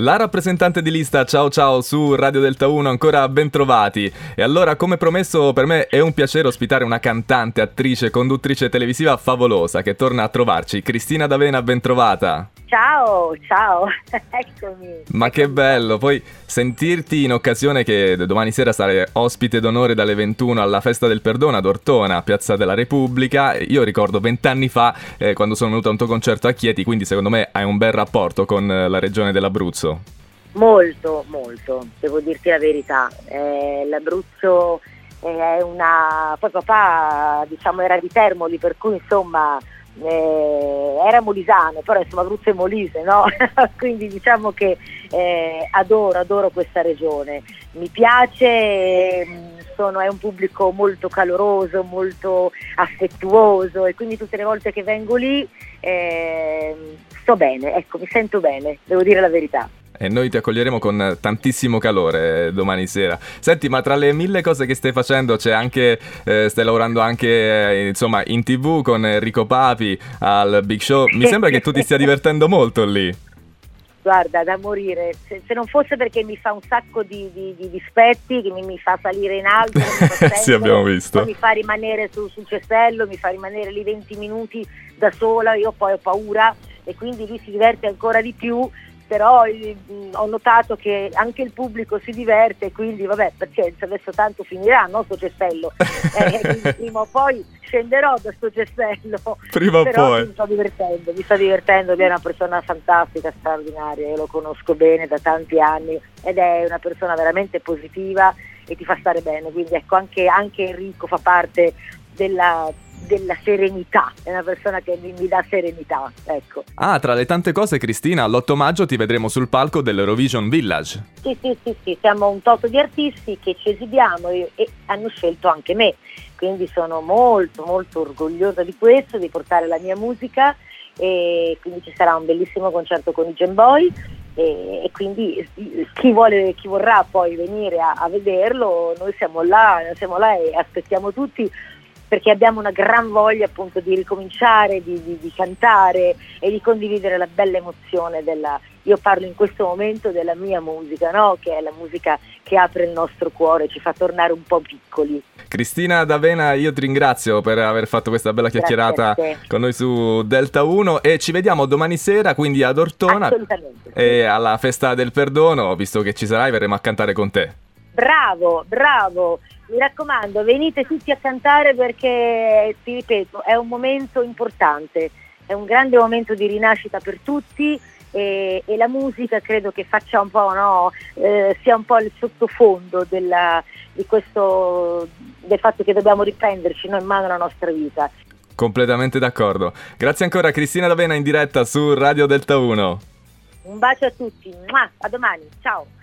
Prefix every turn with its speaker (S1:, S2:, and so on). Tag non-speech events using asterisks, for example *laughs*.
S1: La rappresentante di lista Ciao Ciao su Radio Delta 1 ancora ben trovati. E allora, come promesso, per me è un piacere ospitare una cantante, attrice, conduttrice televisiva favolosa che torna a trovarci. Cristina D'Avena, ben trovata.
S2: Ciao, ciao, *laughs* eccomi.
S1: Ma che bello, poi sentirti in occasione che domani sera sarai ospite d'onore dalle 21 alla Festa del Perdono ad Ortona, Piazza della Repubblica. Io ricordo vent'anni fa eh, quando sono venuto a un tuo concerto a Chieti, quindi secondo me hai un bel rapporto con eh, la regione dell'Abruzzo.
S2: Molto, molto, devo dirti la verità. Eh, L'Abruzzo è una... poi papà diciamo era di Termoli, per cui insomma eh, era molisano, però insomma Abruzzo e Molise, no? *laughs* quindi diciamo che eh, adoro, adoro questa regione, mi piace, mm, sono, è un pubblico molto caloroso, molto affettuoso e quindi tutte le volte che vengo lì eh, sto bene, ecco, mi sento bene, devo dire la verità
S1: e noi ti accoglieremo con tantissimo calore eh, domani sera. Senti, ma tra le mille cose che stai facendo c'è anche, eh, stai lavorando anche eh, insomma in tv con Enrico Papi al Big Show. Mi *laughs* sembra che tu ti stia divertendo molto lì.
S2: Guarda, da morire, se, se non fosse perché mi fa un sacco di, di, di dispetti, che mi, mi, fa salire in alto, mi *laughs*
S1: sì, abbiamo visto.
S2: mi fa rimanere su, sul cestello, mi fa rimanere lì 20 minuti da sola, io poi ho paura e quindi lui si diverte ancora di più però eh, ho notato che anche il pubblico si diverte, quindi vabbè, pazienza, adesso tanto finirà, no, sto cestello, *laughs* eh, prima o poi scenderò da sto cestello,
S1: prima o poi.
S2: mi sto divertendo, mi sto divertendo, lui è una persona fantastica, straordinaria, io lo conosco bene da tanti anni ed è una persona veramente positiva e ti fa stare bene, quindi ecco anche, anche Enrico fa parte della della serenità, è una persona che mi, mi, dà serenità, ecco.
S1: Ah, tra le tante cose Cristina, l'8 maggio ti vedremo sul palco dell'Eurovision Village.
S2: Sì, sì, sì, sì, siamo un toto di artisti che ci esibiamo e, e hanno scelto anche me, quindi sono molto molto orgogliosa di questo, di portare la mia musica e quindi ci sarà un bellissimo concerto con i Gen Boy e, e, quindi chi, vuole, chi vorrà poi venire a, a, vederlo, noi siamo là, siamo là e aspettiamo tutti perché abbiamo una gran voglia appunto di ricominciare, di, di, di cantare e di condividere la bella emozione della, io parlo in questo momento della mia musica, no? che è la musica che apre il nostro cuore, ci fa tornare un po' piccoli.
S1: Cristina D'Avena, io ti ringrazio per aver fatto questa bella chiacchierata con noi su Delta 1 e ci vediamo domani sera quindi ad Ortona e alla festa del perdono, visto che ci sarai verremo a cantare con te.
S2: Bravo, bravo mi raccomando, venite tutti a cantare perché, ti ripeto, è un momento importante, è un grande momento di rinascita per tutti e, e la musica credo che faccia un po', no, eh, sia un po' il sottofondo della, di questo, del fatto che dobbiamo riprenderci noi in mano la nostra vita.
S1: Completamente d'accordo. Grazie ancora Cristina D'Avena in diretta su Radio Delta 1.
S2: Un bacio a tutti, a domani, ciao.